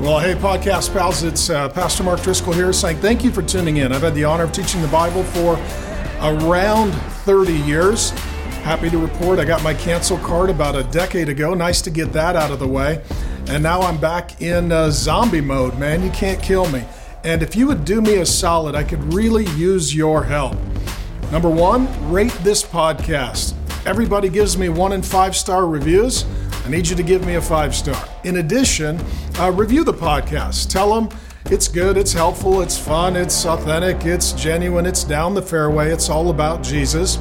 Well, hey, podcast pals, it's uh, Pastor Mark Driscoll here saying thank you for tuning in. I've had the honor of teaching the Bible for around 30 years. Happy to report I got my cancel card about a decade ago. Nice to get that out of the way. And now I'm back in uh, zombie mode, man. You can't kill me. And if you would do me a solid, I could really use your help. Number one, rate this podcast. Everybody gives me one and five star reviews. I need you to give me a five star. In addition, uh, review the podcast. Tell them it's good, it's helpful, it's fun, it's authentic, it's genuine, it's down the fairway, it's all about Jesus.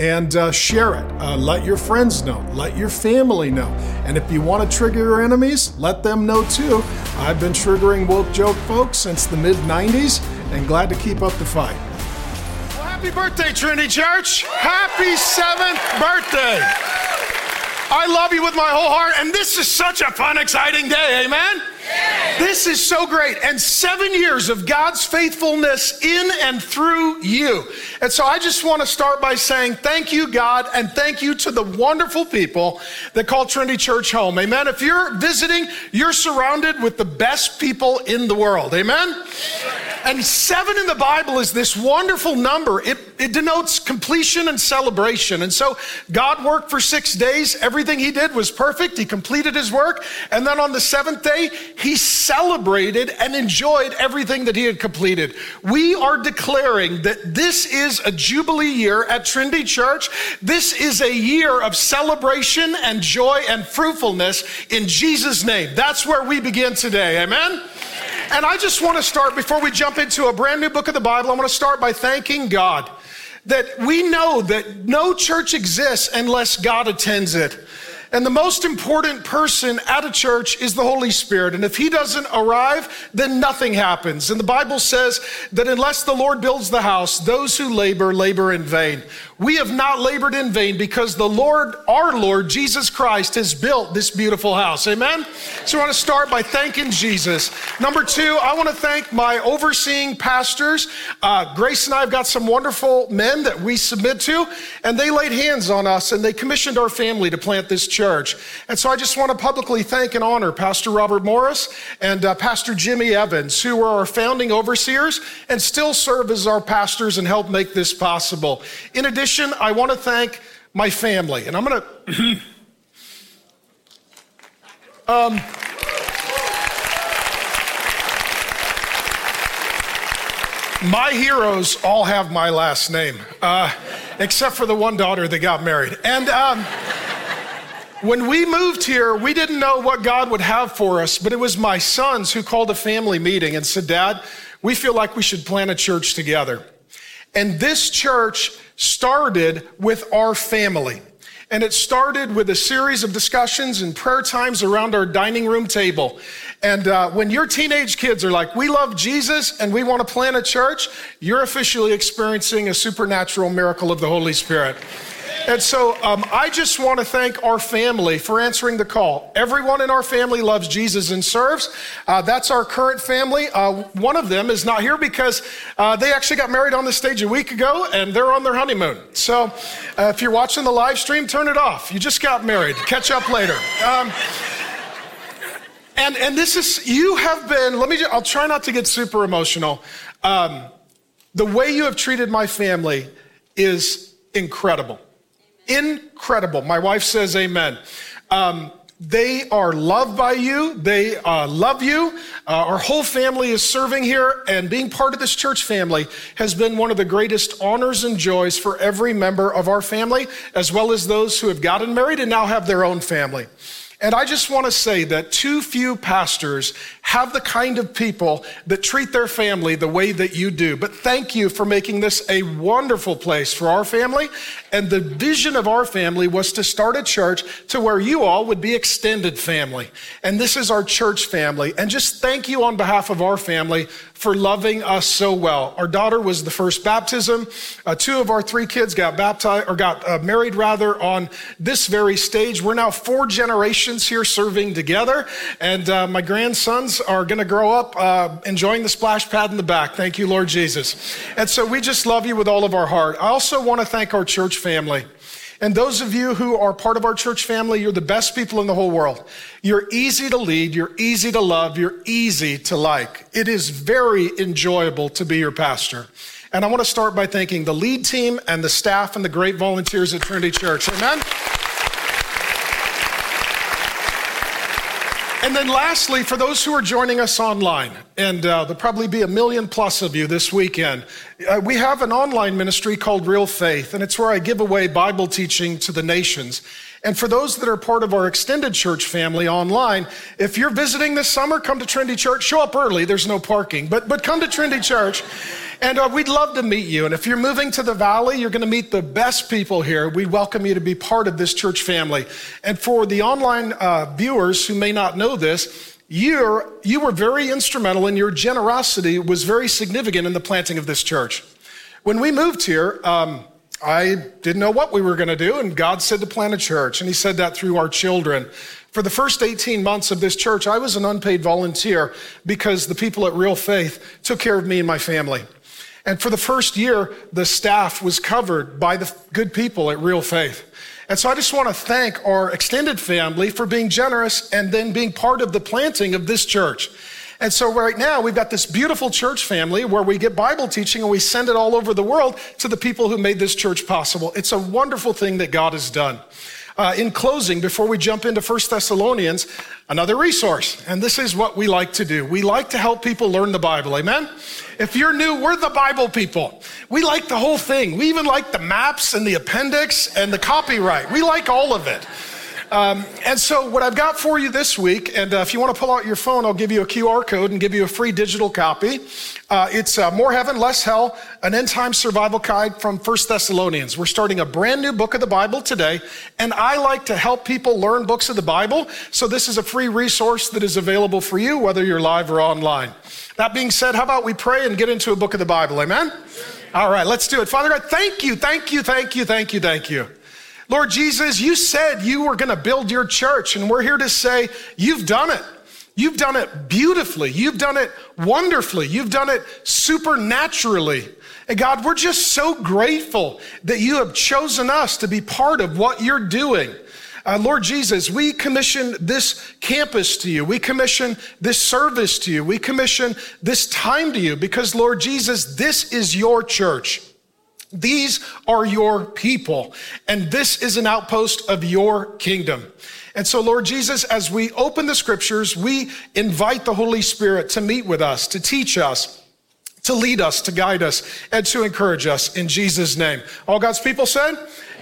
And uh, share it. Uh, let your friends know. Let your family know. And if you want to trigger your enemies, let them know too. I've been triggering woke joke folks since the mid 90s and glad to keep up the fight. Well, happy birthday, Trinity Church. Happy seventh birthday. I love you with my whole heart, and this is such a fun, exciting day. Amen. This is so great. And seven years of God's faithfulness in and through you. And so I just want to start by saying thank you, God, and thank you to the wonderful people that call Trinity Church home. Amen. If you're visiting, you're surrounded with the best people in the world. Amen. And seven in the Bible is this wonderful number. It, it denotes completion and celebration. And so God worked for six days. Everything he did was perfect. He completed his work. And then on the seventh day, he celebrated and enjoyed everything that he had completed. We are declaring that this is a Jubilee year at Trinity Church. This is a year of celebration and joy and fruitfulness in Jesus' name. That's where we begin today. Amen. And I just want to start, before we jump into a brand new book of the Bible, I want to start by thanking God that we know that no church exists unless God attends it. And the most important person at a church is the Holy Spirit. And if he doesn't arrive, then nothing happens. And the Bible says that unless the Lord builds the house, those who labor, labor in vain. We have not labored in vain because the Lord, our Lord, Jesus Christ, has built this beautiful house. Amen? So I want to start by thanking Jesus. Number two, I want to thank my overseeing pastors. Uh, Grace and I have got some wonderful men that we submit to, and they laid hands on us and they commissioned our family to plant this church. And so I just want to publicly thank and honor Pastor Robert Morris and uh, Pastor Jimmy Evans, who are our founding overseers and still serve as our pastors and help make this possible. In addition, addition, I want to thank my family. And I'm going to. um, my heroes all have my last name, uh, except for the one daughter that got married. And um, when we moved here, we didn't know what God would have for us, but it was my sons who called a family meeting and said, Dad, we feel like we should plant a church together. And this church started with our family. And it started with a series of discussions and prayer times around our dining room table. And uh, when your teenage kids are like, we love Jesus and we want to plant a church, you're officially experiencing a supernatural miracle of the Holy Spirit. And so um, I just want to thank our family for answering the call. Everyone in our family loves Jesus and serves. Uh, that's our current family. Uh, one of them is not here because uh, they actually got married on the stage a week ago and they're on their honeymoon. So uh, if you're watching the live stream, turn it off. You just got married. Catch up later. Um, and, and this is, you have been, let me, just, I'll try not to get super emotional. Um, the way you have treated my family is incredible incredible. My wife says amen. Um, they are loved by you. They uh, love you. Uh, our whole family is serving here, and being part of this church family has been one of the greatest honors and joys for every member of our family, as well as those who have gotten married and now have their own family. And I just want to say that too few pastors have the kind of people that treat their family the way that you do. But thank you for making this a wonderful place for our family. And the vision of our family was to start a church to where you all would be extended family. And this is our church family. And just thank you on behalf of our family for loving us so well. Our daughter was the first baptism. Uh, two of our three kids got baptized or got uh, married rather on this very stage. We're now four generations here serving together, and uh, my grandsons are going to grow up uh, enjoying the splash pad in the back. Thank you, Lord Jesus. And so we just love you with all of our heart. I also want to thank our church family. And those of you who are part of our church family, you're the best people in the whole world. You're easy to lead, you're easy to love, you're easy to like. It is very enjoyable to be your pastor. And I want to start by thanking the lead team and the staff and the great volunteers at Trinity Church. Amen. And then, lastly, for those who are joining us online, and uh, there'll probably be a million plus of you this weekend, uh, we have an online ministry called Real Faith, and it's where I give away Bible teaching to the nations. And for those that are part of our extended church family online, if you're visiting this summer, come to Trinity Church. Show up early, there's no parking, but, but come to Trinity Church. And uh, we'd love to meet you. And if you're moving to the valley, you're going to meet the best people here. We welcome you to be part of this church family. And for the online uh, viewers who may not know this, you're, you were very instrumental and your generosity was very significant in the planting of this church. When we moved here, um, I didn't know what we were going to do, and God said to plant a church, and He said that through our children. For the first 18 months of this church, I was an unpaid volunteer because the people at Real Faith took care of me and my family. And for the first year, the staff was covered by the good people at Real Faith. And so I just want to thank our extended family for being generous and then being part of the planting of this church. And so right now we've got this beautiful church family where we get Bible teaching and we send it all over the world to the people who made this church possible. It's a wonderful thing that God has done. Uh, in closing, before we jump into First Thessalonians, another resource. And this is what we like to do. We like to help people learn the Bible. Amen? If you're new, we're the Bible people. We like the whole thing. We even like the maps and the appendix and the copyright. We like all of it. Um, and so, what I've got for you this week, and uh, if you want to pull out your phone, I'll give you a QR code and give you a free digital copy. Uh, it's uh, More Heaven, Less Hell, an end time survival guide from First Thessalonians. We're starting a brand new book of the Bible today, and I like to help people learn books of the Bible. So, this is a free resource that is available for you, whether you're live or online. That being said, how about we pray and get into a book of the Bible? Amen? All right, let's do it. Father God, thank you, thank you, thank you, thank you, thank you. Lord Jesus, you said you were going to build your church, and we're here to say you've done it. You've done it beautifully. You've done it wonderfully. You've done it supernaturally. And God, we're just so grateful that you have chosen us to be part of what you're doing. Uh, Lord Jesus, we commission this campus to you. We commission this service to you. We commission this time to you because, Lord Jesus, this is your church. These are your people, and this is an outpost of your kingdom. And so, Lord Jesus, as we open the scriptures, we invite the Holy Spirit to meet with us, to teach us, to lead us, to guide us, and to encourage us in Jesus' name. All God's people said,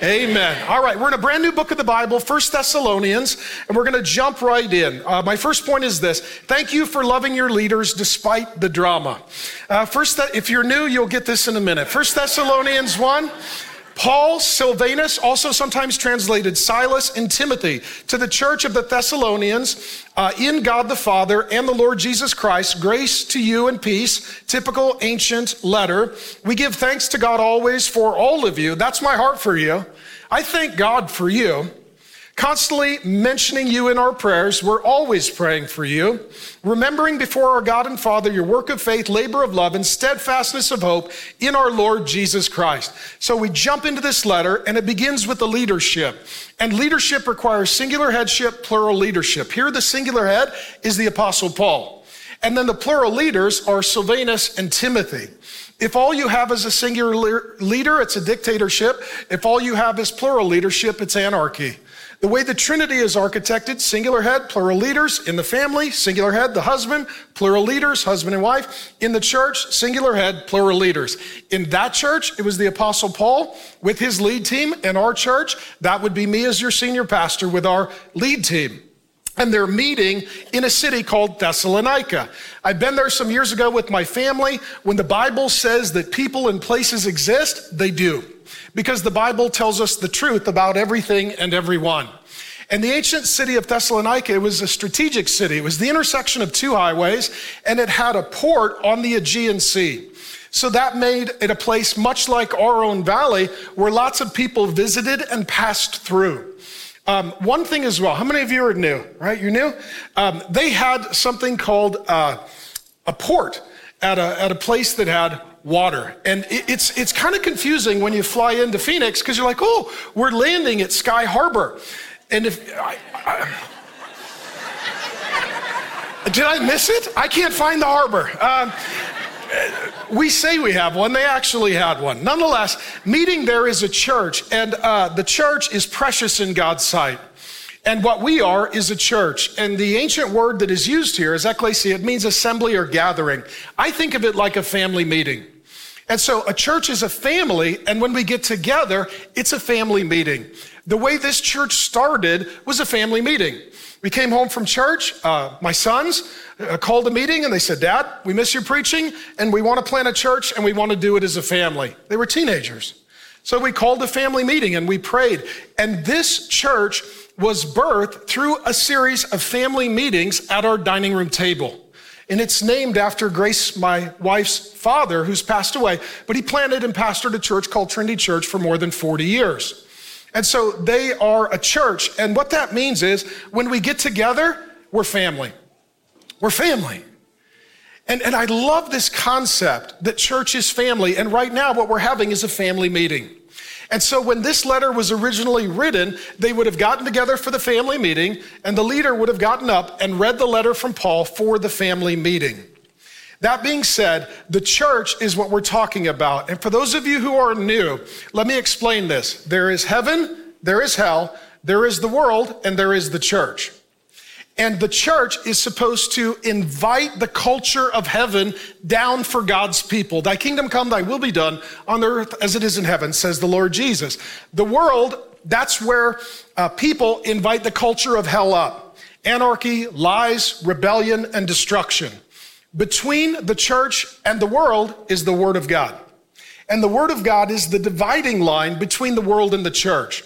Amen. All right, we're in a brand new book of the Bible, First Thessalonians, and we're going to jump right in. Uh, my first point is this: Thank you for loving your leaders despite the drama. Uh, first, if you're new, you'll get this in a minute. First Thessalonians one. Paul, Silvanus, also sometimes translated Silas and Timothy, to the church of the Thessalonians uh, in God the Father and the Lord Jesus Christ, grace to you and peace. Typical ancient letter. We give thanks to God always for all of you. That's my heart for you. I thank God for you constantly mentioning you in our prayers. We're always praying for you, remembering before our God and Father your work of faith, labor of love, and steadfastness of hope in our Lord Jesus Christ. So we jump into this letter, and it begins with the leadership. And leadership requires singular headship, plural leadership. Here, the singular head is the Apostle Paul. And then the plural leaders are Silvanus and Timothy. If all you have is a singular leader, it's a dictatorship. If all you have is plural leadership, it's anarchy. The way the Trinity is architected, singular head, plural leaders. In the family, singular head, the husband, plural leaders, husband and wife. In the church, singular head, plural leaders. In that church, it was the Apostle Paul with his lead team. In our church, that would be me as your senior pastor with our lead team and they're meeting in a city called Thessalonica. I've been there some years ago with my family. When the Bible says that people and places exist, they do because the Bible tells us the truth about everything and everyone. And the ancient city of Thessalonica, was a strategic city. It was the intersection of two highways, and it had a port on the Aegean Sea. So that made it a place much like our own valley where lots of people visited and passed through. Um, one thing as well, how many of you are new, right? You're new? Um, they had something called uh, a port at a, at a place that had water. And it's, it's kind of confusing when you fly into Phoenix because you're like, oh, we're landing at Sky Harbor. And if I, I, did I miss it? I can't find the harbor. Um, we say we have one, they actually had one. Nonetheless, meeting there is a church, and uh, the church is precious in God's sight. And what we are is a church. And the ancient word that is used here is ecclesia. It means assembly or gathering. I think of it like a family meeting. And so a church is a family, and when we get together, it's a family meeting. The way this church started was a family meeting. We came home from church. Uh, my sons uh, called a meeting and they said, Dad, we miss your preaching and we want to plant a church and we want to do it as a family. They were teenagers. So we called a family meeting and we prayed. And this church was birthed through a series of family meetings at our dining room table. And it's named after Grace, my wife's father, who's passed away, but he planted and pastored a church called Trinity Church for more than 40 years. And so they are a church. And what that means is when we get together, we're family. We're family. And, and I love this concept that church is family. And right now, what we're having is a family meeting. And so when this letter was originally written, they would have gotten together for the family meeting, and the leader would have gotten up and read the letter from Paul for the family meeting. That being said, the church is what we're talking about. And for those of you who are new, let me explain this. There is heaven, there is hell, there is the world, and there is the church. And the church is supposed to invite the culture of heaven down for God's people. Thy kingdom come, thy will be done on earth as it is in heaven, says the Lord Jesus. The world, that's where uh, people invite the culture of hell up anarchy, lies, rebellion, and destruction. Between the church and the world is the Word of God. And the Word of God is the dividing line between the world and the church.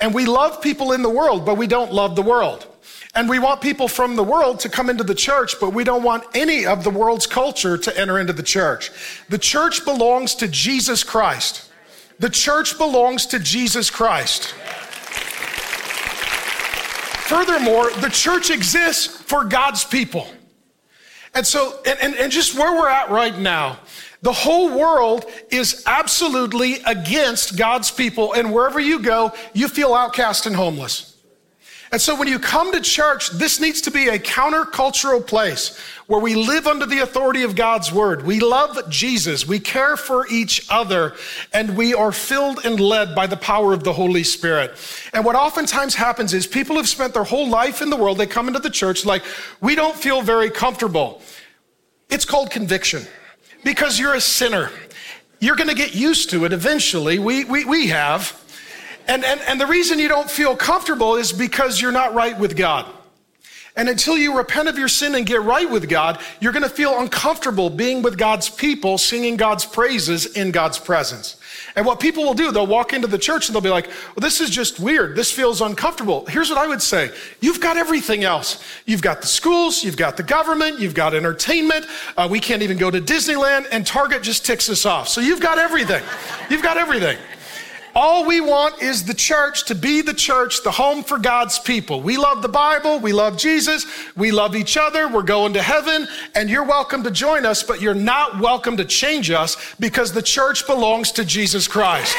And we love people in the world, but we don't love the world. And we want people from the world to come into the church, but we don't want any of the world's culture to enter into the church. The church belongs to Jesus Christ. The church belongs to Jesus Christ. Furthermore, the church exists for God's people. And so, and, and, and just where we're at right now, the whole world is absolutely against God's people. And wherever you go, you feel outcast and homeless. And so when you come to church, this needs to be a countercultural place where we live under the authority of God's word. We love Jesus. We care for each other and we are filled and led by the power of the Holy Spirit. And what oftentimes happens is people have spent their whole life in the world. They come into the church like, we don't feel very comfortable. It's called conviction because you're a sinner. You're going to get used to it eventually. We, we, we have. And, and, and the reason you don't feel comfortable is because you're not right with God. And until you repent of your sin and get right with God, you're going to feel uncomfortable being with God's people, singing God's praises in God's presence. And what people will do, they'll walk into the church and they'll be like, well, this is just weird. This feels uncomfortable. Here's what I would say. You've got everything else. You've got the schools, you've got the government, you've got entertainment. Uh, we can't even go to Disneyland and Target just ticks us off. So you've got everything. You've got everything. All we want is the church to be the church, the home for God's people. We love the Bible, we love Jesus, we love each other, we're going to heaven, and you're welcome to join us, but you're not welcome to change us because the church belongs to Jesus Christ.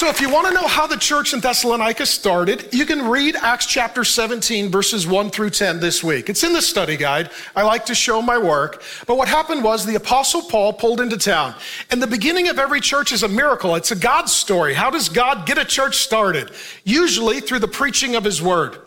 So, if you want to know how the church in Thessalonica started, you can read Acts chapter 17, verses 1 through 10 this week. It's in the study guide. I like to show my work. But what happened was the Apostle Paul pulled into town. And the beginning of every church is a miracle, it's a God story. How does God get a church started? Usually through the preaching of his word.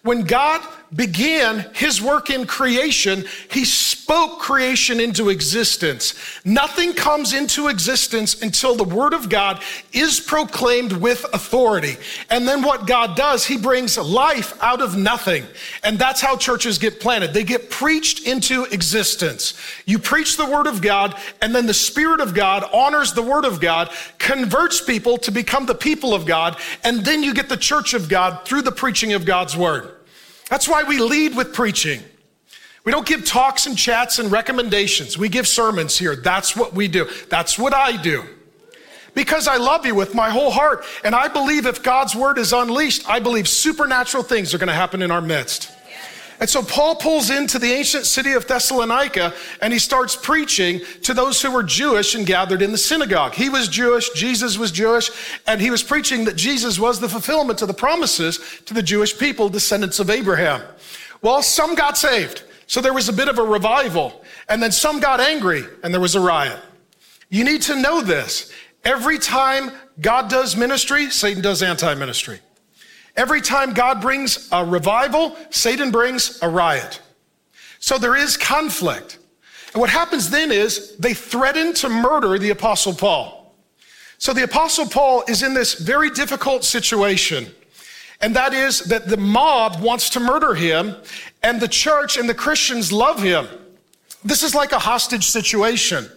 When God began his work in creation, he spoke creation into existence. Nothing comes into existence until the word of God is proclaimed with authority. And then what God does, he brings life out of nothing. And that's how churches get planted. They get preached into existence. You preach the word of God, and then the spirit of God honors the word of God, converts people to become the people of God, and then you get the church of God through the preaching of God's word. That's why we lead with preaching. We don't give talks and chats and recommendations. We give sermons here. That's what we do. That's what I do. Because I love you with my whole heart. And I believe if God's word is unleashed, I believe supernatural things are going to happen in our midst. And so Paul pulls into the ancient city of Thessalonica and he starts preaching to those who were Jewish and gathered in the synagogue. He was Jewish, Jesus was Jewish, and he was preaching that Jesus was the fulfillment of the promises to the Jewish people, descendants of Abraham. Well, some got saved. So there was a bit of a revival. And then some got angry and there was a riot. You need to know this. Every time God does ministry, Satan does anti ministry. Every time God brings a revival, Satan brings a riot. So there is conflict. And what happens then is they threaten to murder the Apostle Paul. So the Apostle Paul is in this very difficult situation. And that is that the mob wants to murder him, and the church and the Christians love him. This is like a hostage situation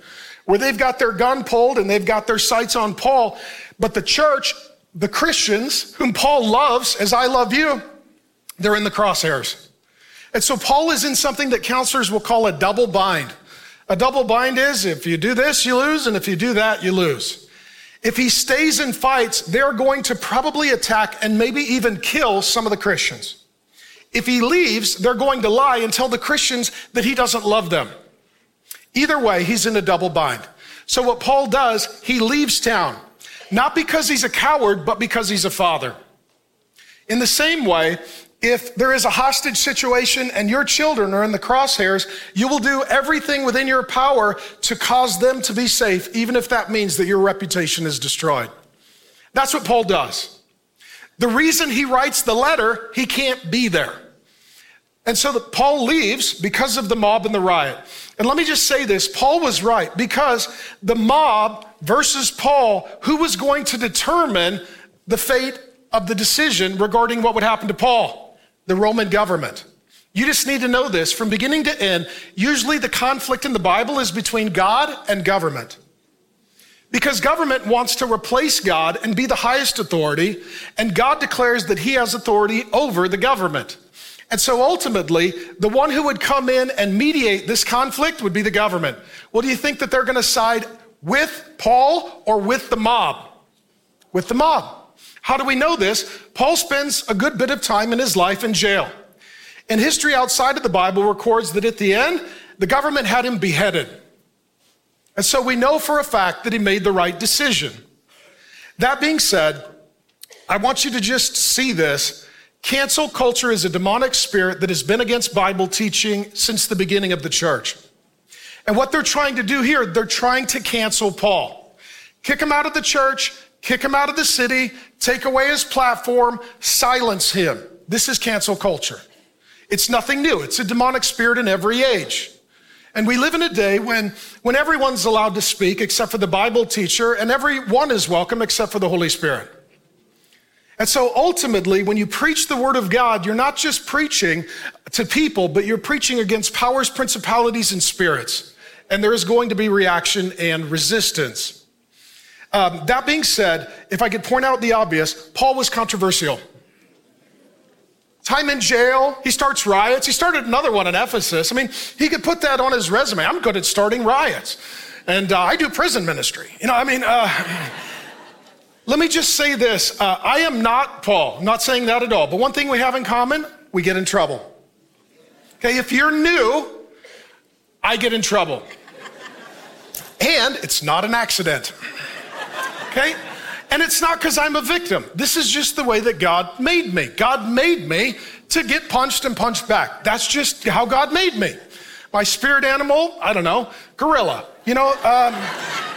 where they've got their gun pulled and they've got their sights on Paul, but the church the Christians, whom Paul loves as I love you, they're in the crosshairs. And so Paul is in something that counselors will call a double bind. A double bind is if you do this, you lose, and if you do that, you lose. If he stays and fights, they're going to probably attack and maybe even kill some of the Christians. If he leaves, they're going to lie and tell the Christians that he doesn't love them. Either way, he's in a double bind. So what Paul does, he leaves town. Not because he's a coward, but because he's a father. In the same way, if there is a hostage situation and your children are in the crosshairs, you will do everything within your power to cause them to be safe, even if that means that your reputation is destroyed. That's what Paul does. The reason he writes the letter, he can't be there. And so Paul leaves because of the mob and the riot. And let me just say this Paul was right because the mob versus Paul, who was going to determine the fate of the decision regarding what would happen to Paul? The Roman government. You just need to know this from beginning to end. Usually the conflict in the Bible is between God and government. Because government wants to replace God and be the highest authority, and God declares that he has authority over the government. And so ultimately, the one who would come in and mediate this conflict would be the government. Well, do you think that they're going to side with Paul or with the mob? With the mob. How do we know this? Paul spends a good bit of time in his life in jail. And history outside of the Bible records that at the end, the government had him beheaded. And so we know for a fact that he made the right decision. That being said, I want you to just see this Cancel culture is a demonic spirit that has been against Bible teaching since the beginning of the church. And what they're trying to do here, they're trying to cancel Paul. Kick him out of the church, kick him out of the city, take away his platform, silence him. This is cancel culture. It's nothing new. It's a demonic spirit in every age. And we live in a day when, when everyone's allowed to speak except for the Bible teacher, and everyone is welcome except for the Holy Spirit. And so ultimately, when you preach the word of God, you're not just preaching to people, but you're preaching against powers, principalities, and spirits. And there is going to be reaction and resistance. Um, that being said, if I could point out the obvious, Paul was controversial. Time in jail, he starts riots. He started another one in Ephesus. I mean, he could put that on his resume. I'm good at starting riots. And uh, I do prison ministry. You know, I mean, uh, let me just say this. Uh, I am not Paul. I'm not saying that at all. But one thing we have in common, we get in trouble. Okay, if you're new, I get in trouble. And it's not an accident. Okay? And it's not because I'm a victim. This is just the way that God made me. God made me to get punched and punched back. That's just how God made me. My spirit animal, I don't know, gorilla. You know, um,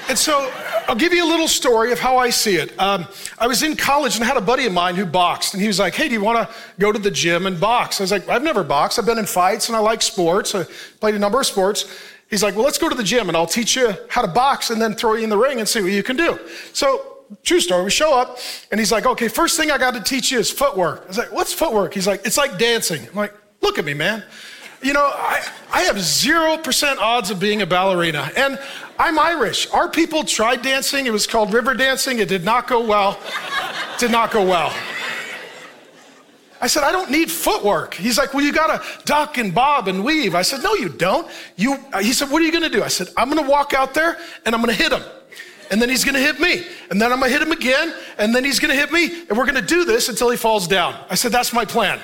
and so I'll give you a little story of how I see it. Um, I was in college and had a buddy of mine who boxed, and he was like, Hey, do you want to go to the gym and box? I was like, I've never boxed. I've been in fights and I like sports. I played a number of sports. He's like, Well, let's go to the gym and I'll teach you how to box and then throw you in the ring and see what you can do. So, true story, we show up and he's like, Okay, first thing I got to teach you is footwork. I was like, What's footwork? He's like, It's like dancing. I'm like, Look at me, man. You know, I, I have 0% odds of being a ballerina. And I'm Irish. Our people tried dancing. It was called river dancing. It did not go well. did not go well. I said, I don't need footwork. He's like, well, you got to duck and bob and weave. I said, no, you don't. You, he said, what are you to do? I said, I'm to walk out there and I'm to hit him. And then he's to hit me. And then I'm to hit him again. And then he's to hit me. And we're to do this until he falls down. I said, that's my plan.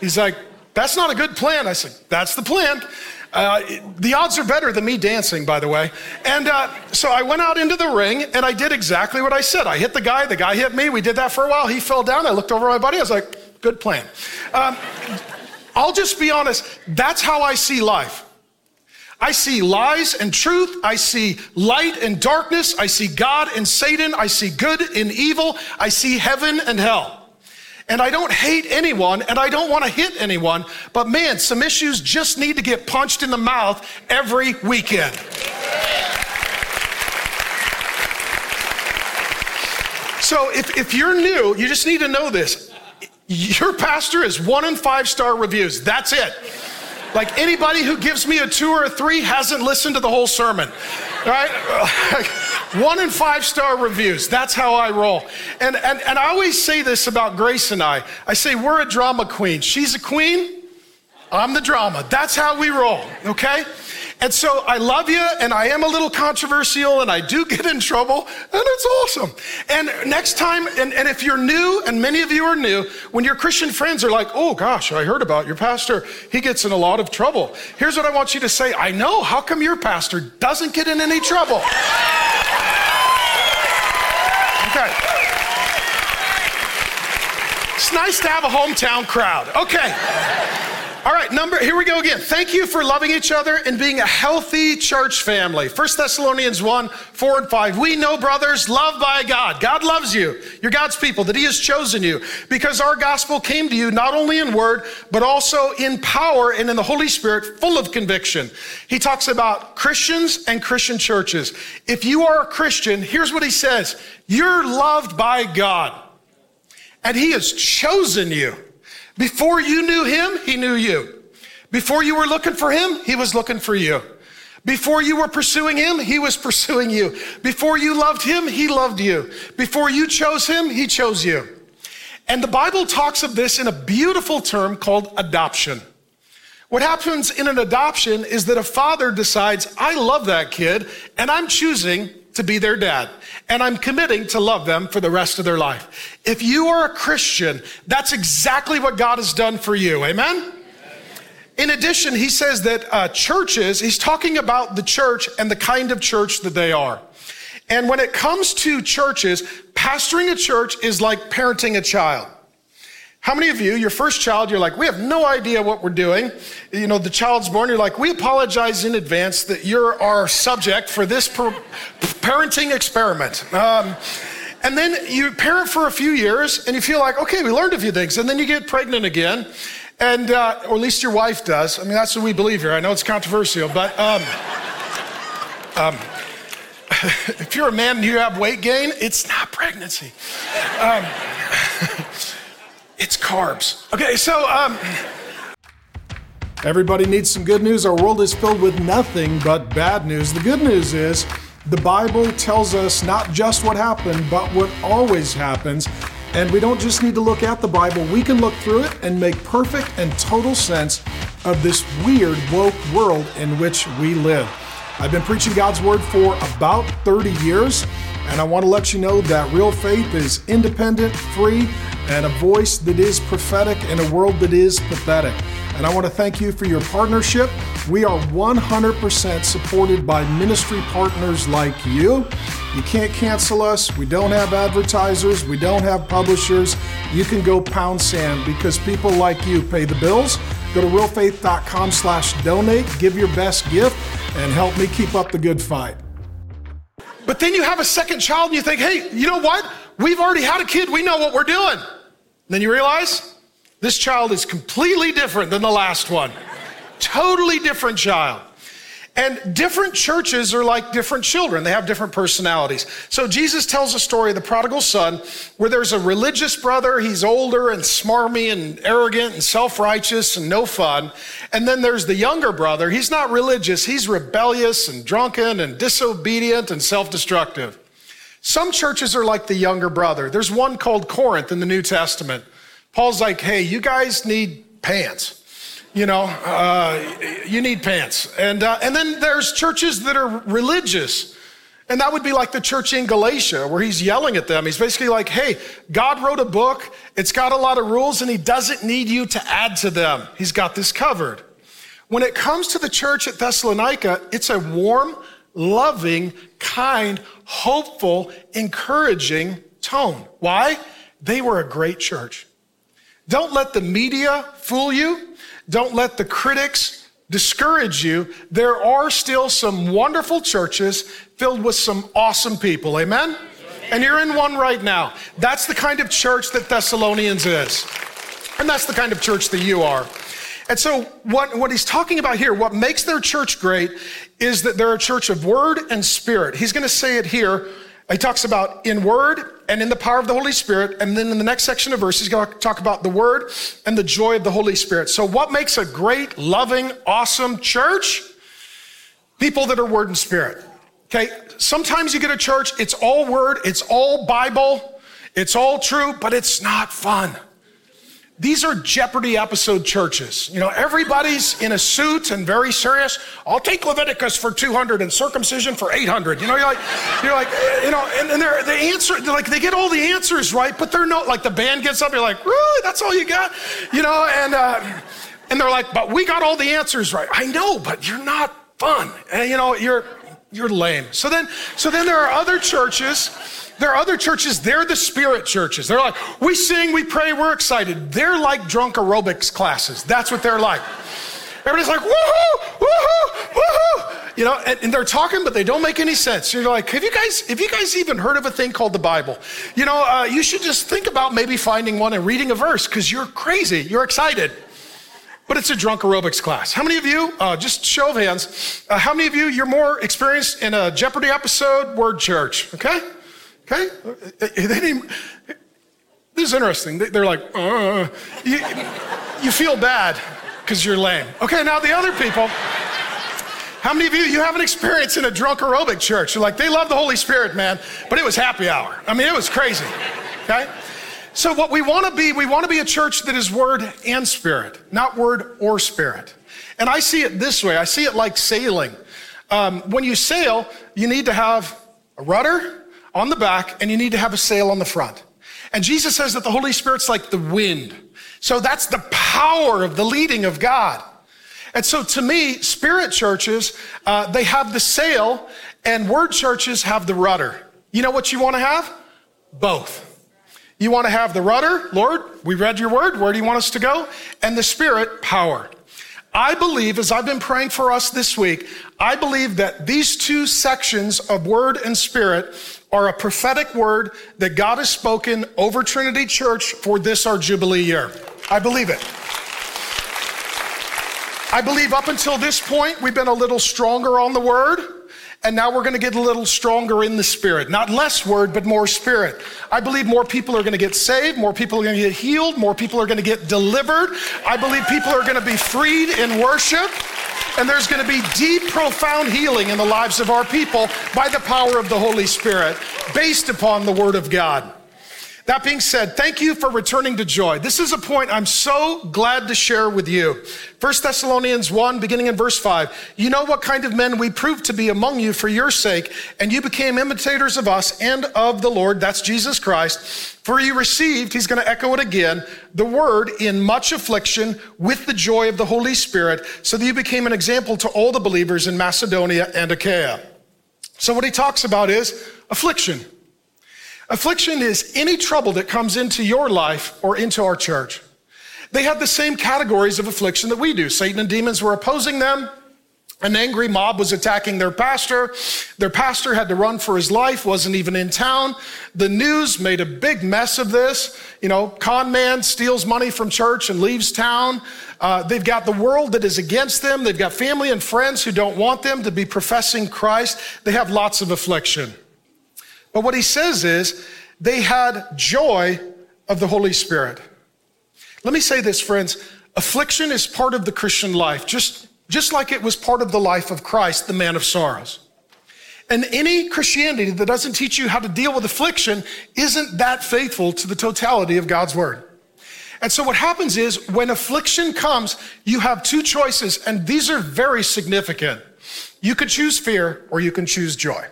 He's like, That's not a good plan. I said, That's the plan. Uh, the odds are better than me dancing, by the way. And uh, so I went out into the ring and I did exactly what I said. I hit the guy, the guy hit me. We did that for a while. He fell down. I looked over my buddy. I was like, good plan. Um, I'll just be honest. That's how I see life. I see lies and truth. I see light and darkness. I see God and Satan. I see good and evil. I see heaven and hell. And I don't hate anyone and I don't want to hit anyone, but man, some issues just need to get punched in the mouth every weekend. So if, if you're new, you just need to know this. Your pastor is one in five star reviews. That's it. Like anybody who gives me a two or a three hasn't listened to the whole sermon, right? One in five star reviews. That's how I roll. And, and, and I always say this about Grace and I I say, we're a drama queen. She's a queen, I'm the drama. That's how we roll, okay? And so I love you, and I am a little controversial, and I do get in trouble, and it's awesome. And next time, and, and if you're new, and many of you are new, when your Christian friends are like, oh gosh, I heard about your pastor, he gets in a lot of trouble. Here's what I want you to say I know, how come your pastor doesn't get in any trouble? Okay. It's nice to have a hometown crowd. Okay. All right, number, here we go again. Thank you for loving each other and being a healthy church family. 1 Thessalonians 1, 4 and 5. We know, brothers, loved by God. God loves you. You're God's people, that He has chosen you because our gospel came to you not only in word, but also in power and in the Holy Spirit, full of conviction. He talks about Christians and Christian churches. If you are a Christian, here's what He says You're loved by God, and He has chosen you. Before you knew him, he knew you. Before you were looking for him, he was looking for you. Before you were pursuing him, he was pursuing you. Before you loved him, he loved you. Before you chose him, he chose you. And the Bible talks of this in a beautiful term called adoption. What happens in an adoption is that a father decides, I love that kid, and I'm choosing to be their dad and I'm committing to love them for the rest of their life. If you are a Christian, that's exactly what God has done for you. Amen? In addition, he says that uh, churches, he's talking about the church and the kind of church that they are. And when it comes to churches, pastoring a church is like parenting a child. How many of you, your first child, you're like, we have no idea what we're doing. You know, the child's born, you're like, we apologize in advance that you're our subject for this per- parenting experiment. Um, and then you parent for a few years and you feel like, okay, we learned a few things. And then you get pregnant again. And, uh, or at least your wife does. I mean, that's what we believe here. I know it's controversial, but um, um, if you're a man and you have weight gain, it's not pregnancy. It's carbs. Okay, so um, everybody needs some good news. Our world is filled with nothing but bad news. The good news is the Bible tells us not just what happened, but what always happens. And we don't just need to look at the Bible, we can look through it and make perfect and total sense of this weird, woke world in which we live. I've been preaching God's Word for about 30 years, and I want to let you know that real faith is independent, free, and a voice that is prophetic in a world that is pathetic. And I want to thank you for your partnership. We are 100% supported by ministry partners like you. You can't cancel us. We don't have advertisers. We don't have publishers. You can go pound sand because people like you pay the bills. Go to realfaith.com slash donate, give your best gift, and help me keep up the good fight. But then you have a second child and you think, hey, you know what? We've already had a kid. We know what we're doing. And then you realize this child is completely different than the last one. totally different child. And different churches are like different children. They have different personalities. So Jesus tells a story of the prodigal son where there's a religious brother. He's older and smarmy and arrogant and self righteous and no fun. And then there's the younger brother. He's not religious. He's rebellious and drunken and disobedient and self destructive. Some churches are like the younger brother. There's one called Corinth in the New Testament. Paul's like, hey, you guys need pants you know, uh, you need pants. And, uh, and then there's churches that are religious And that would be like the church in Galatia, where he's yelling at them. He's basically like, hey, God wrote a book, it's got a lot of rules, and he doesn't need you to add to them. He's got this covered. When it comes to the church at Thessalonica, it's a warm, loving, kind, hopeful, encouraging tone. Why? They were a great church. Don't let the media fool you. Don't let the critics discourage you. There are still some wonderful churches filled with some awesome people. Amen? And you're in one right now. That's the kind of church that Thessalonians is. And that's the kind of church that you are. And so, what, what he's talking about here, what makes their church great is that they're a church of word and spirit. He's going to say it here. He talks about in word and in the power of the Holy Spirit. And then in the next section of verses, he's going to talk about the word and the joy of the Holy Spirit. So, what makes a great, loving, awesome church? People that are word and spirit. Okay, sometimes you get a church, it's all word, it's all Bible, it's all true, but it's not fun. These are Jeopardy episode churches. You know, everybody's in a suit and very serious. I'll take Leviticus for 200 and circumcision for 800. You know, you're like, you're like, you know, and, and they're, the answer, they're like, they get all the answers right, but they're not, like the band gets up, you're like, really? That's all you got? You know, and, uh, and they're like, but we got all the answers right. I know, but you're not fun. And, you know, you're, you're lame. So then, so then there are other churches there are other churches, they're the spirit churches. They're like, we sing, we pray, we're excited. They're like drunk aerobics classes. That's what they're like. Everybody's like, woohoo, woohoo, woohoo. You know, and, and, they're talking, but they don't make any sense. You're like, have you guys, have you guys even heard of a thing called the Bible? You know, uh, you should just think about maybe finding one and reading a verse because you're crazy. You're excited. But it's a drunk aerobics class. How many of you, uh, just show of hands, uh, how many of you, you're more experienced in a Jeopardy episode, word church, okay? Okay? They didn't, this is interesting. They're like, uh, you, you feel bad because you're lame. Okay, now the other people, how many of you, you have an experience in a drunk aerobic church? You're like, they love the Holy Spirit, man, but it was happy hour. I mean, it was crazy. Okay? So, what we want to be, we want to be a church that is word and spirit, not word or spirit. And I see it this way I see it like sailing. Um, when you sail, you need to have a rudder, on the back and you need to have a sail on the front. And Jesus says that the Holy Spirit's like the wind. So that's the power of the leading of God. And so to me, spirit churches, uh, they have the sail and word churches have the rudder. You know what you want to have? Both. You want to have the rudder, Lord, we read your word. Where do you want us to go? And the spirit, power. I believe, as I've been praying for us this week, I believe that these two sections of word and spirit are a prophetic word that God has spoken over Trinity Church for this, our Jubilee year. I believe it. I believe up until this point, we've been a little stronger on the word. And now we're going to get a little stronger in the spirit. Not less word, but more spirit. I believe more people are going to get saved. More people are going to get healed. More people are going to get delivered. I believe people are going to be freed in worship. And there's going to be deep, profound healing in the lives of our people by the power of the Holy Spirit based upon the Word of God. That being said, thank you for returning to joy. This is a point I'm so glad to share with you. 1 Thessalonians 1, beginning in verse 5. You know what kind of men we proved to be among you for your sake, and you became imitators of us and of the Lord, that's Jesus Christ. For you received, he's going to echo it again, the word in much affliction with the joy of the Holy Spirit, so that you became an example to all the believers in Macedonia and Achaia. So, what he talks about is affliction. Affliction is any trouble that comes into your life or into our church. They had the same categories of affliction that we do. Satan and demons were opposing them. An angry mob was attacking their pastor. Their pastor had to run for his life, wasn't even in town. The news made a big mess of this. You know, con man steals money from church and leaves town. Uh, they've got the world that is against them. They've got family and friends who don't want them to be professing Christ. They have lots of affliction. But what he says is they had joy of the Holy Spirit. Let me say this, friends. Affliction is part of the Christian life, just, just like it was part of the life of Christ, the man of sorrows. And any Christianity that doesn't teach you how to deal with affliction isn't that faithful to the totality of God's word. And so what happens is when affliction comes, you have two choices, and these are very significant. You could choose fear or you can choose joy.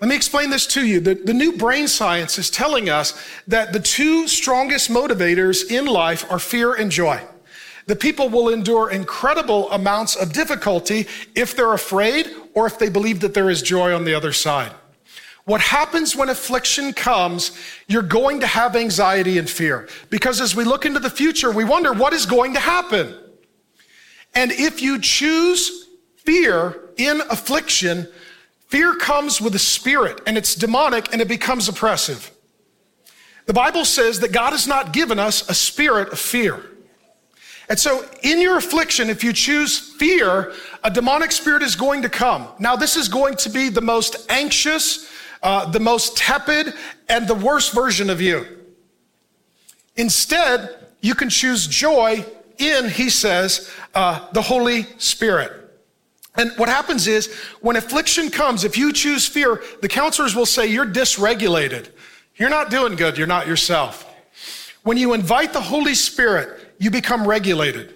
Let me explain this to you. The, the new brain science is telling us that the two strongest motivators in life are fear and joy. The people will endure incredible amounts of difficulty if they're afraid or if they believe that there is joy on the other side. What happens when affliction comes, you're going to have anxiety and fear. Because as we look into the future, we wonder what is going to happen. And if you choose fear in affliction, Fear comes with a spirit and it's demonic and it becomes oppressive. The Bible says that God has not given us a spirit of fear. And so, in your affliction, if you choose fear, a demonic spirit is going to come. Now, this is going to be the most anxious, uh, the most tepid, and the worst version of you. Instead, you can choose joy in, he says, uh, the Holy Spirit. And what happens is when affliction comes, if you choose fear, the counselors will say you're dysregulated. You're not doing good. You're not yourself. When you invite the Holy Spirit, you become regulated.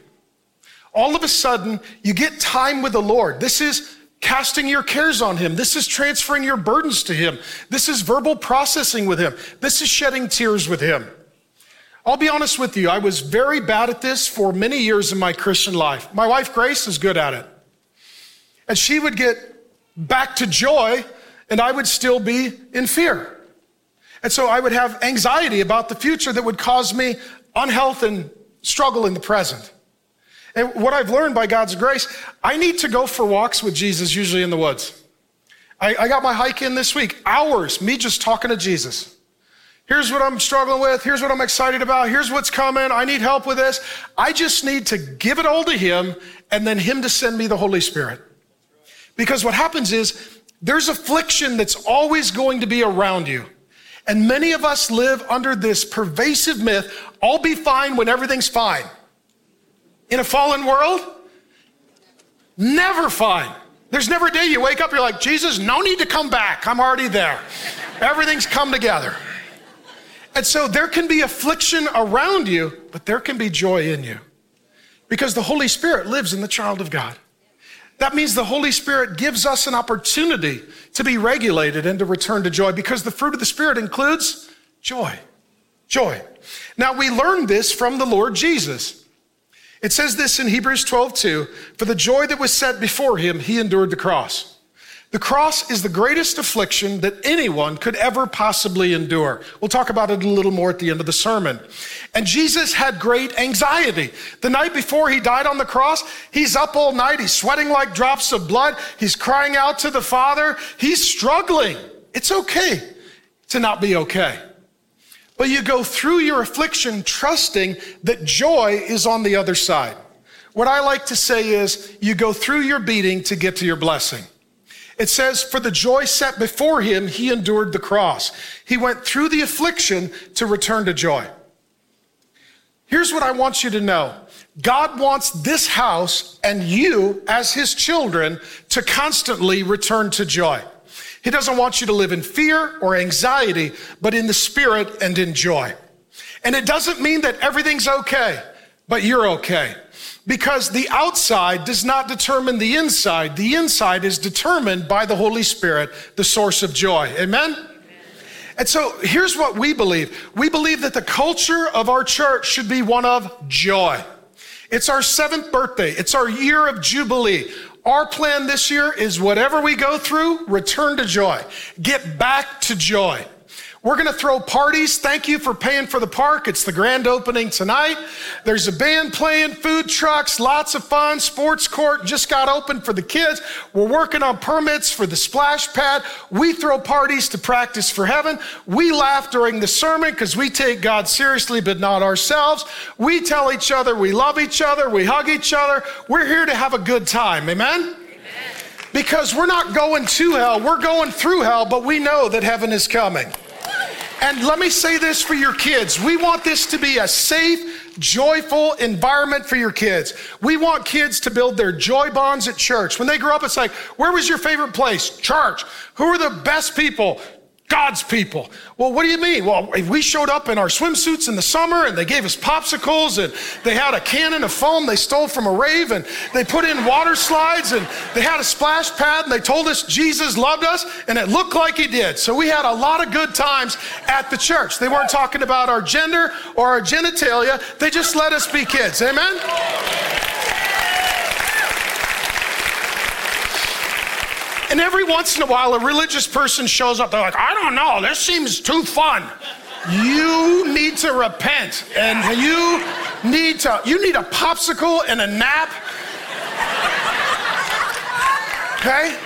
All of a sudden, you get time with the Lord. This is casting your cares on Him. This is transferring your burdens to Him. This is verbal processing with Him. This is shedding tears with Him. I'll be honest with you, I was very bad at this for many years in my Christian life. My wife, Grace, is good at it. And she would get back to joy, and I would still be in fear. And so I would have anxiety about the future that would cause me unhealth and struggle in the present. And what I've learned by God's grace, I need to go for walks with Jesus, usually in the woods. I, I got my hike in this week, hours, me just talking to Jesus. Here's what I'm struggling with. Here's what I'm excited about. Here's what's coming. I need help with this. I just need to give it all to Him and then Him to send me the Holy Spirit. Because what happens is there's affliction that's always going to be around you. And many of us live under this pervasive myth I'll be fine when everything's fine. In a fallen world, never fine. There's never a day you wake up, you're like, Jesus, no need to come back. I'm already there. Everything's come together. And so there can be affliction around you, but there can be joy in you because the Holy Spirit lives in the child of God. That means the Holy Spirit gives us an opportunity to be regulated and to return to joy because the fruit of the Spirit includes joy. Joy. Now we learn this from the Lord Jesus. It says this in Hebrews 12, 2 For the joy that was set before him, he endured the cross the cross is the greatest affliction that anyone could ever possibly endure. We'll talk about it a little more at the end of the sermon. And Jesus had great anxiety. The night before he died on the cross, he's up all night. He's sweating like drops of blood. He's crying out to the Father. He's struggling. It's okay to not be okay. But you go through your affliction trusting that joy is on the other side. What I like to say is you go through your beating to get to your blessing. It says, For the joy set before him, he endured the cross. He went through the affliction to return to joy. Here's what I want you to know God wants this house and you, as his children, to constantly return to joy. He doesn't want you to live in fear or anxiety, but in the spirit and in joy. And it doesn't mean that everything's okay, but you're okay. Because the outside does not determine the inside. The inside is determined by the Holy Spirit, the source of joy. Amen? And so here's what we believe we believe that the culture of our church should be one of joy. It's our seventh birthday, it's our year of Jubilee. Our plan this year is whatever we go through, return to joy, get back to joy. We're going to throw parties. Thank you for paying for the park. It's the grand opening tonight. There's a band playing, food trucks, lots of fun. Sports court just got open for the kids. We're working on permits for the splash pad. We throw parties to practice for heaven. We laugh during the sermon because we take God seriously, but not ourselves. We tell each other we love each other. We hug each other. We're here to have a good time. Amen? Because we're not going to hell, we're going through hell, but we know that heaven is coming. And let me say this for your kids. We want this to be a safe, joyful environment for your kids. We want kids to build their joy bonds at church. When they grow up, it's like, where was your favorite place? Church. Who are the best people? God's people. Well, what do you mean? Well, we showed up in our swimsuits in the summer and they gave us popsicles and they had a cannon of foam they stole from a rave and they put in water slides and they had a splash pad and they told us Jesus loved us and it looked like he did. So we had a lot of good times at the church. They weren't talking about our gender or our genitalia, they just let us be kids. Amen? And every once in a while, a religious person shows up. They're like, I don't know, this seems too fun. You need to repent and you need to, you need a popsicle and a nap. Okay?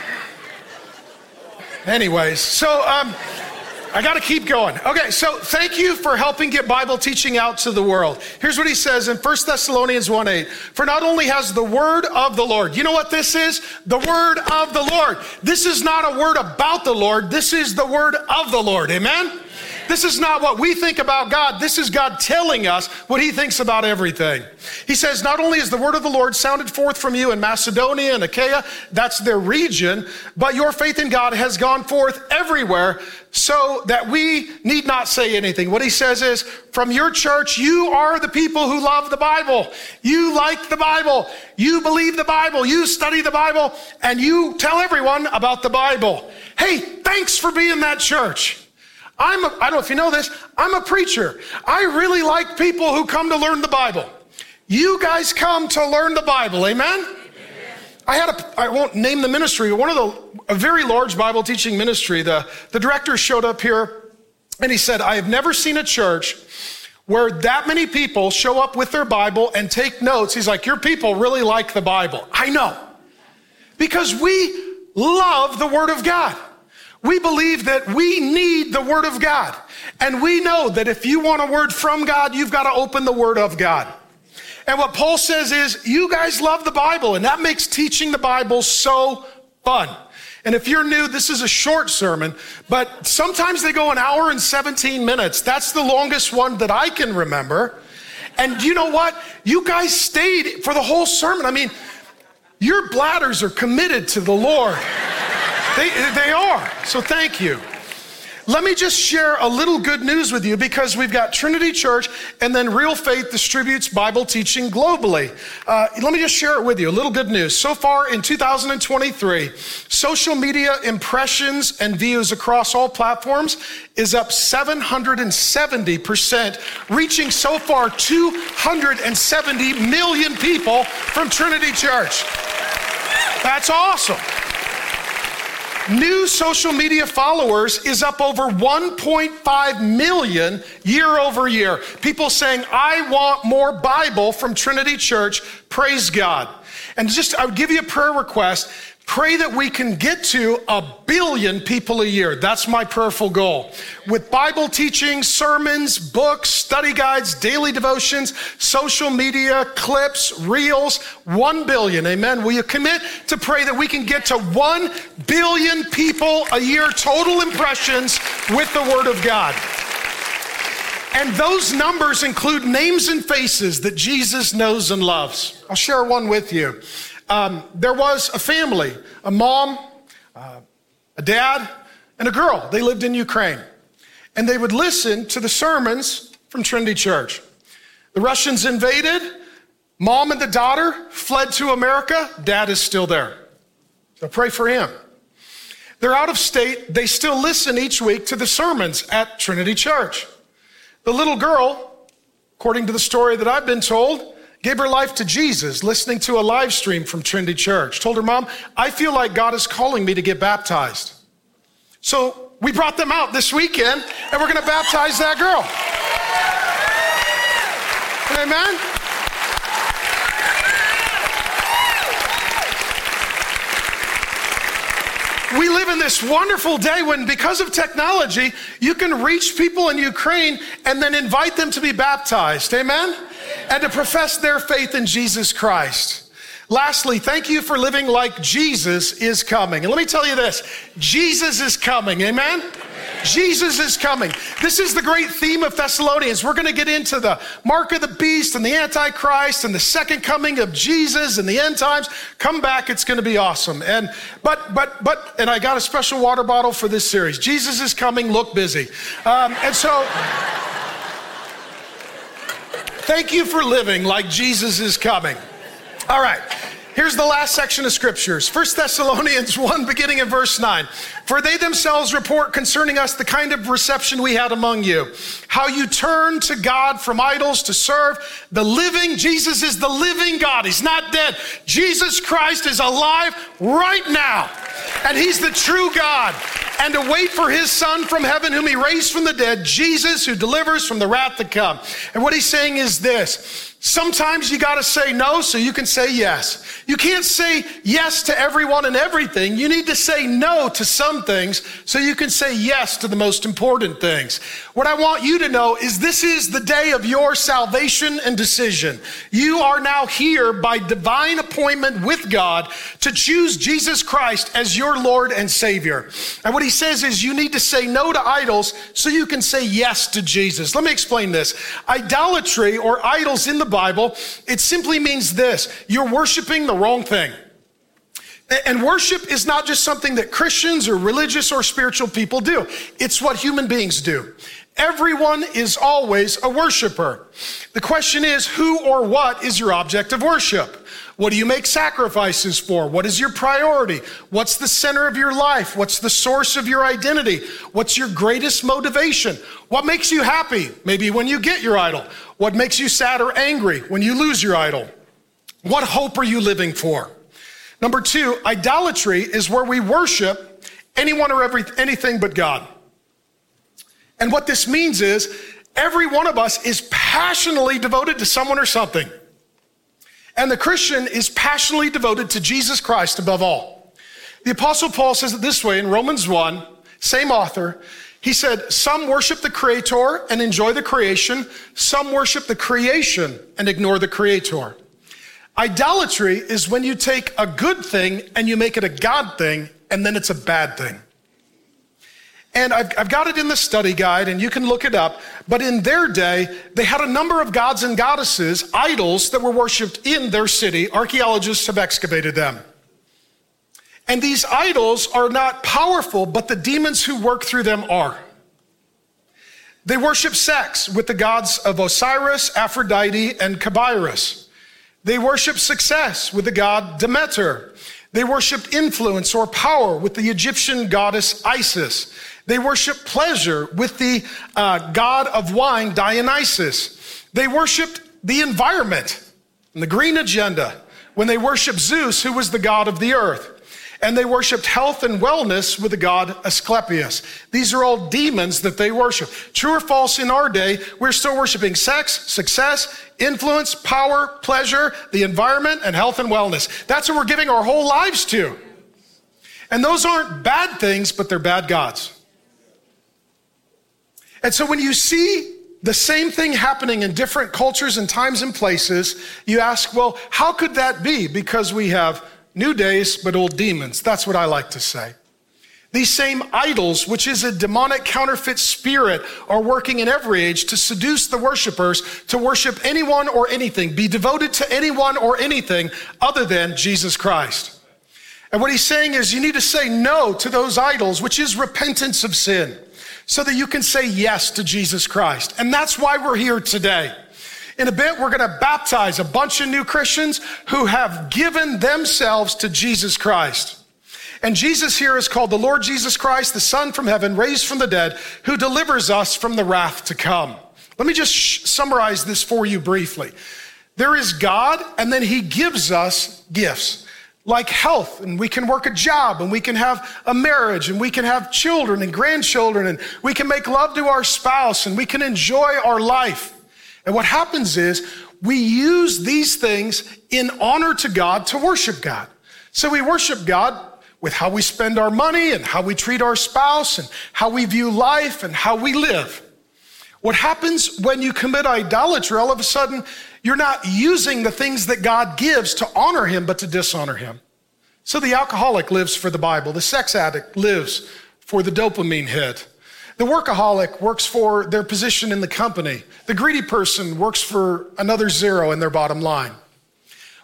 Anyways, so um, I got to keep going. Okay, so thank you for helping get Bible teaching out to the world. Here's what he says in 1 Thessalonians 1 8. For not only has the word of the Lord, you know what this is? The word of the Lord. This is not a word about the Lord, this is the word of the Lord. Amen? This is not what we think about God. This is God telling us what he thinks about everything. He says, Not only is the word of the Lord sounded forth from you in Macedonia and Achaia, that's their region, but your faith in God has gone forth everywhere so that we need not say anything. What he says is, From your church, you are the people who love the Bible. You like the Bible. You believe the Bible. You study the Bible, and you tell everyone about the Bible. Hey, thanks for being that church. I'm a, I don't know if you know this, I'm a preacher. I really like people who come to learn the Bible. You guys come to learn the Bible, amen? I had a, I won't name the ministry, one of the, a very large Bible teaching ministry. The, the director showed up here and he said, I have never seen a church where that many people show up with their Bible and take notes. He's like, Your people really like the Bible. I know. Because we love the Word of God. We believe that we need the Word of God. And we know that if you want a word from God, you've got to open the Word of God. And what Paul says is, you guys love the Bible, and that makes teaching the Bible so fun. And if you're new, this is a short sermon, but sometimes they go an hour and 17 minutes. That's the longest one that I can remember. And you know what? You guys stayed for the whole sermon. I mean, your bladders are committed to the Lord. They, they are. So thank you. Let me just share a little good news with you because we've got Trinity Church and then Real Faith distributes Bible teaching globally. Uh, let me just share it with you. A little good news. So far in 2023, social media impressions and views across all platforms is up 770%, reaching so far 270 million people from Trinity Church. That's awesome. New social media followers is up over 1.5 million year over year. People saying, I want more Bible from Trinity Church. Praise God. And just, I would give you a prayer request. Pray that we can get to a billion people a year. That's my prayerful goal. With Bible teaching, sermons, books, study guides, daily devotions, social media, clips, reels, one billion. Amen. Will you commit to pray that we can get to one billion people a year, total impressions with the Word of God? And those numbers include names and faces that Jesus knows and loves. I'll share one with you. Um, there was a family, a mom, uh, a dad, and a girl. They lived in Ukraine. And they would listen to the sermons from Trinity Church. The Russians invaded. Mom and the daughter fled to America. Dad is still there. So pray for him. They're out of state. They still listen each week to the sermons at Trinity Church. The little girl, according to the story that I've been told, gave her life to Jesus listening to a live stream from Trinity Church. Told her mom, I feel like God is calling me to get baptized. So we brought them out this weekend and we're going to baptize that girl. Amen. We live in this wonderful day when, because of technology, you can reach people in Ukraine and then invite them to be baptized. Amen? And to profess their faith in Jesus Christ. Lastly, thank you for living like Jesus is coming. And let me tell you this Jesus is coming. Amen? Jesus is coming. This is the great theme of Thessalonians. We're going to get into the mark of the beast and the Antichrist and the second coming of Jesus and the end times. Come back, it's going to be awesome. And but but but and I got a special water bottle for this series. Jesus is coming. Look busy. Um, and so. Thank you for living like Jesus is coming. All right. Here's the last section of scriptures 1 Thessalonians 1, beginning in verse 9. For they themselves report concerning us the kind of reception we had among you, how you turned to God from idols to serve the living. Jesus is the living God, He's not dead. Jesus Christ is alive right now, and He's the true God. And to wait for His Son from heaven, whom He raised from the dead, Jesus, who delivers from the wrath to come. And what He's saying is this Sometimes you got to say no so you can say yes. You can't say yes to everyone and everything. You need to say no to some things so you can say yes to the most important things. What I want you to know is this is the day of your salvation and decision. You are now here by divine appointment with God to choose Jesus Christ as your Lord and Savior. And what he says is you need to say no to idols so you can say yes to Jesus. Let me explain this. Idolatry or idols in the Bible, it simply means this you're worshiping the wrong thing. And worship is not just something that Christians or religious or spiritual people do, it's what human beings do. Everyone is always a worshiper. The question is who or what is your object of worship? What do you make sacrifices for? What is your priority? What's the center of your life? What's the source of your identity? What's your greatest motivation? What makes you happy? Maybe when you get your idol. What makes you sad or angry when you lose your idol? What hope are you living for? Number two, idolatry is where we worship anyone or every, anything but God. And what this means is every one of us is passionately devoted to someone or something. And the Christian is passionately devoted to Jesus Christ above all. The Apostle Paul says it this way in Romans 1, same author. He said, Some worship the Creator and enjoy the creation, some worship the creation and ignore the Creator. Idolatry is when you take a good thing and you make it a God thing, and then it's a bad thing. And I've, I've, got it in the study guide, and you can look it up. But in their day, they had a number of gods and goddesses, idols that were worshiped in their city. Archaeologists have excavated them. And these idols are not powerful, but the demons who work through them are. They worship sex with the gods of Osiris, Aphrodite, and Cabirus. They worship success with the god Demeter. They worshiped influence or power with the Egyptian goddess Isis. They worshiped pleasure with the uh, god of wine, Dionysus. They worshiped the environment and the green agenda when they worshiped Zeus, who was the god of the earth. And they worshiped health and wellness with the god Asclepius. These are all demons that they worship. True or false in our day, we're still worshiping sex, success, influence, power, pleasure, the environment, and health and wellness. That's what we're giving our whole lives to. And those aren't bad things, but they're bad gods. And so when you see the same thing happening in different cultures and times and places, you ask, well, how could that be? Because we have new days, but old demons. That's what I like to say. These same idols, which is a demonic counterfeit spirit, are working in every age to seduce the worshipers to worship anyone or anything, be devoted to anyone or anything other than Jesus Christ. And what he's saying is you need to say no to those idols, which is repentance of sin so that you can say yes to Jesus Christ. And that's why we're here today. In a bit, we're going to baptize a bunch of new Christians who have given themselves to Jesus Christ. And Jesus here is called the Lord Jesus Christ, the Son from heaven, raised from the dead, who delivers us from the wrath to come. Let me just sh- summarize this for you briefly. There is God, and then He gives us gifts like health, and we can work a job, and we can have a marriage, and we can have children and grandchildren, and we can make love to our spouse, and we can enjoy our life. And what happens is we use these things in honor to God to worship God. So we worship God with how we spend our money and how we treat our spouse and how we view life and how we live. What happens when you commit idolatry, all of a sudden, you're not using the things that God gives to honor Him, but to dishonor Him. So the alcoholic lives for the Bible, the sex addict lives for the dopamine hit. The workaholic works for their position in the company. The greedy person works for another zero in their bottom line.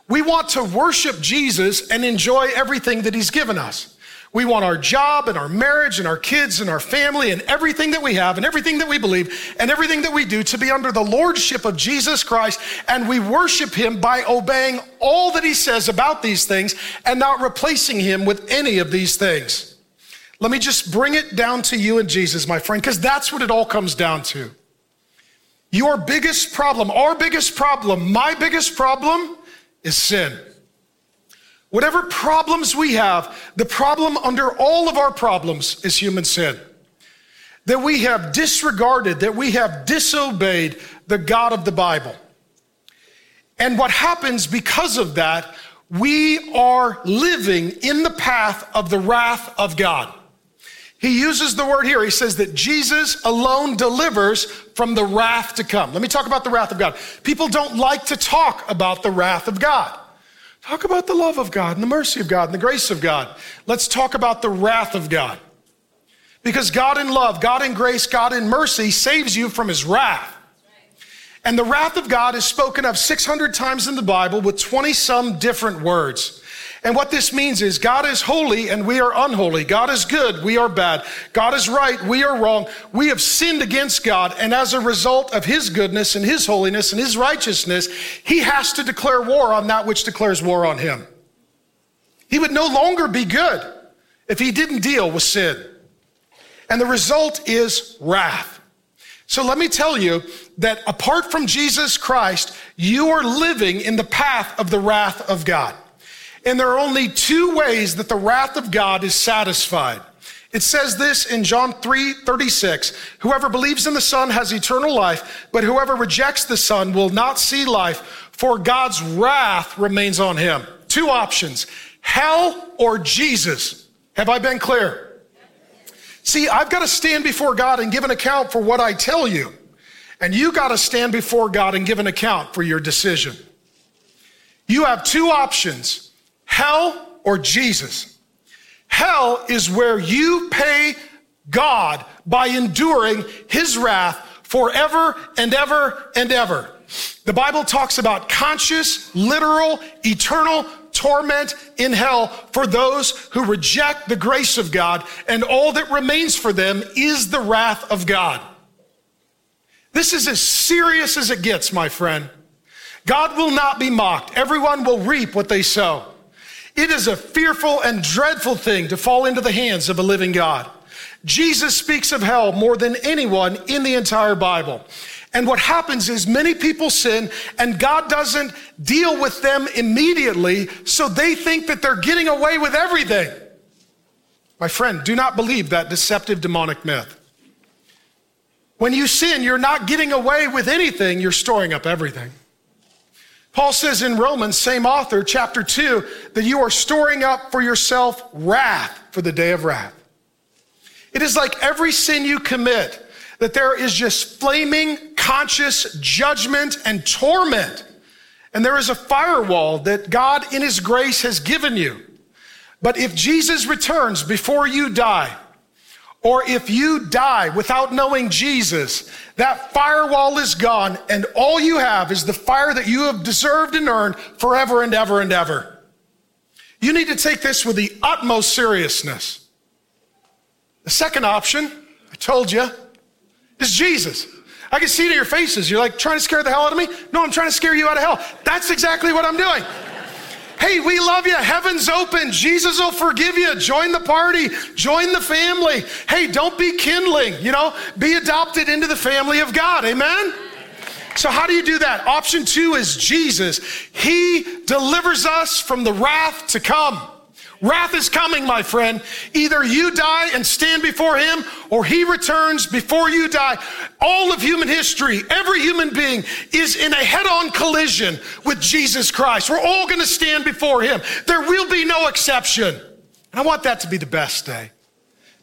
We want to worship Jesus and enjoy everything that he's given us. We want our job and our marriage and our kids and our family and everything that we have and everything that we believe and everything that we do to be under the lordship of Jesus Christ. And we worship him by obeying all that he says about these things and not replacing him with any of these things. Let me just bring it down to you and Jesus, my friend, because that's what it all comes down to. Your biggest problem, our biggest problem, my biggest problem is sin. Whatever problems we have, the problem under all of our problems is human sin. That we have disregarded, that we have disobeyed the God of the Bible. And what happens because of that, we are living in the path of the wrath of God. He uses the word here. He says that Jesus alone delivers from the wrath to come. Let me talk about the wrath of God. People don't like to talk about the wrath of God. Talk about the love of God and the mercy of God and the grace of God. Let's talk about the wrath of God. Because God in love, God in grace, God in mercy saves you from his wrath. And the wrath of God is spoken of 600 times in the Bible with 20 some different words. And what this means is God is holy and we are unholy. God is good, we are bad. God is right, we are wrong. We have sinned against God. And as a result of his goodness and his holiness and his righteousness, he has to declare war on that which declares war on him. He would no longer be good if he didn't deal with sin. And the result is wrath. So let me tell you that apart from Jesus Christ, you are living in the path of the wrath of God. And there are only two ways that the wrath of God is satisfied. It says this in John 3 36 Whoever believes in the Son has eternal life, but whoever rejects the Son will not see life, for God's wrath remains on him. Two options hell or Jesus. Have I been clear? See, I've got to stand before God and give an account for what I tell you. And you got to stand before God and give an account for your decision. You have two options hell or Jesus. Hell is where you pay God by enduring his wrath forever and ever and ever. The Bible talks about conscious, literal, eternal torment in hell for those who reject the grace of God, and all that remains for them is the wrath of God. This is as serious as it gets, my friend. God will not be mocked. Everyone will reap what they sow. It is a fearful and dreadful thing to fall into the hands of a living God. Jesus speaks of hell more than anyone in the entire Bible. And what happens is many people sin and God doesn't deal with them immediately, so they think that they're getting away with everything. My friend, do not believe that deceptive demonic myth. When you sin, you're not getting away with anything, you're storing up everything. Paul says in Romans, same author, chapter 2, that you are storing up for yourself wrath for the day of wrath. It is like every sin you commit, that there is just flaming conscious judgment and torment. And there is a firewall that God in His grace has given you. But if Jesus returns before you die, or if you die without knowing Jesus, that firewall is gone, and all you have is the fire that you have deserved and earned forever and ever and ever. You need to take this with the utmost seriousness. The second option, I told you, is Jesus. I can see it in your faces. You're like trying to scare the hell out of me? No, I'm trying to scare you out of hell. That's exactly what I'm doing. Hey, we love you. Heaven's open. Jesus will forgive you. Join the party. Join the family. Hey, don't be kindling, you know, be adopted into the family of God. Amen? So, how do you do that? Option two is Jesus. He delivers us from the wrath to come. Wrath is coming, my friend. Either you die and stand before him, or he returns before you die. All of human history, every human being is in a head on collision with Jesus Christ. We're all going to stand before him. There will be no exception. And I want that to be the best day.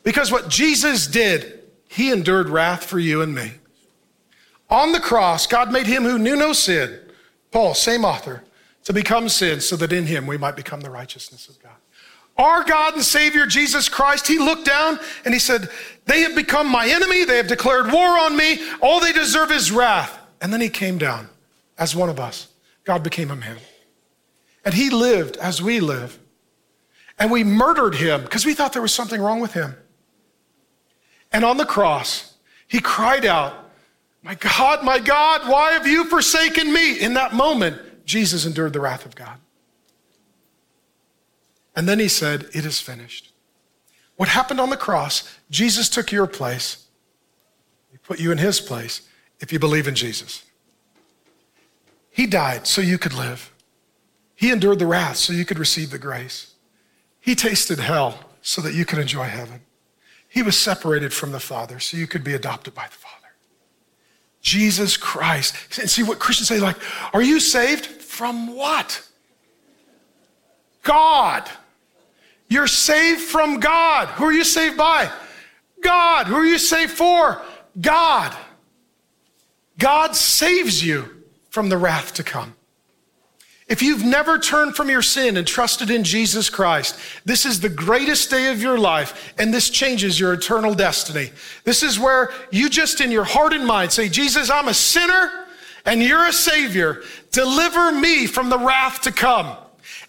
Because what Jesus did, he endured wrath for you and me. On the cross, God made him who knew no sin, Paul, same author, to become sin so that in him we might become the righteousness of God. Our God and Savior Jesus Christ, he looked down and he said, They have become my enemy. They have declared war on me. All they deserve is wrath. And then he came down as one of us. God became a man. And he lived as we live. And we murdered him because we thought there was something wrong with him. And on the cross, he cried out, My God, my God, why have you forsaken me? In that moment, Jesus endured the wrath of God. And then he said, It is finished. What happened on the cross, Jesus took your place. He put you in his place if you believe in Jesus. He died so you could live. He endured the wrath so you could receive the grace. He tasted hell so that you could enjoy heaven. He was separated from the Father so you could be adopted by the Father. Jesus Christ. And see what Christians say, like, are you saved? From what? God. You're saved from God. Who are you saved by? God. Who are you saved for? God. God saves you from the wrath to come. If you've never turned from your sin and trusted in Jesus Christ, this is the greatest day of your life, and this changes your eternal destiny. This is where you just in your heart and mind say, Jesus, I'm a sinner and you're a savior. Deliver me from the wrath to come.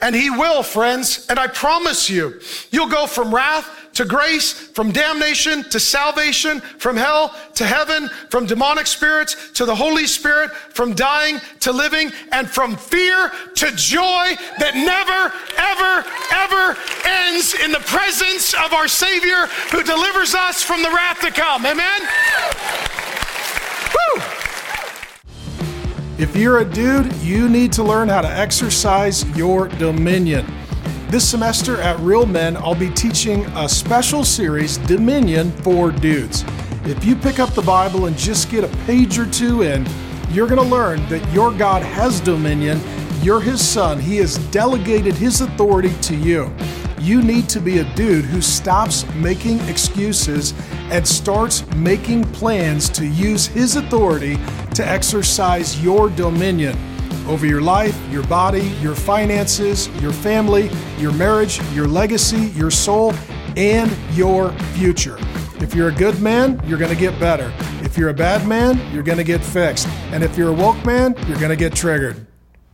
And he will, friends. And I promise you, you'll go from wrath to grace, from damnation to salvation, from hell to heaven, from demonic spirits to the Holy Spirit, from dying to living, and from fear to joy that never, ever, ever ends in the presence of our Savior who delivers us from the wrath to come. Amen? Woo! If you're a dude, you need to learn how to exercise your dominion. This semester at Real Men, I'll be teaching a special series, Dominion for Dudes. If you pick up the Bible and just get a page or two in, you're going to learn that your God has dominion. You're his son. He has delegated his authority to you. You need to be a dude who stops making excuses and starts making plans to use his authority to exercise your dominion over your life, your body, your finances, your family, your marriage, your legacy, your soul, and your future. If you're a good man, you're going to get better. If you're a bad man, you're going to get fixed. And if you're a woke man, you're going to get triggered.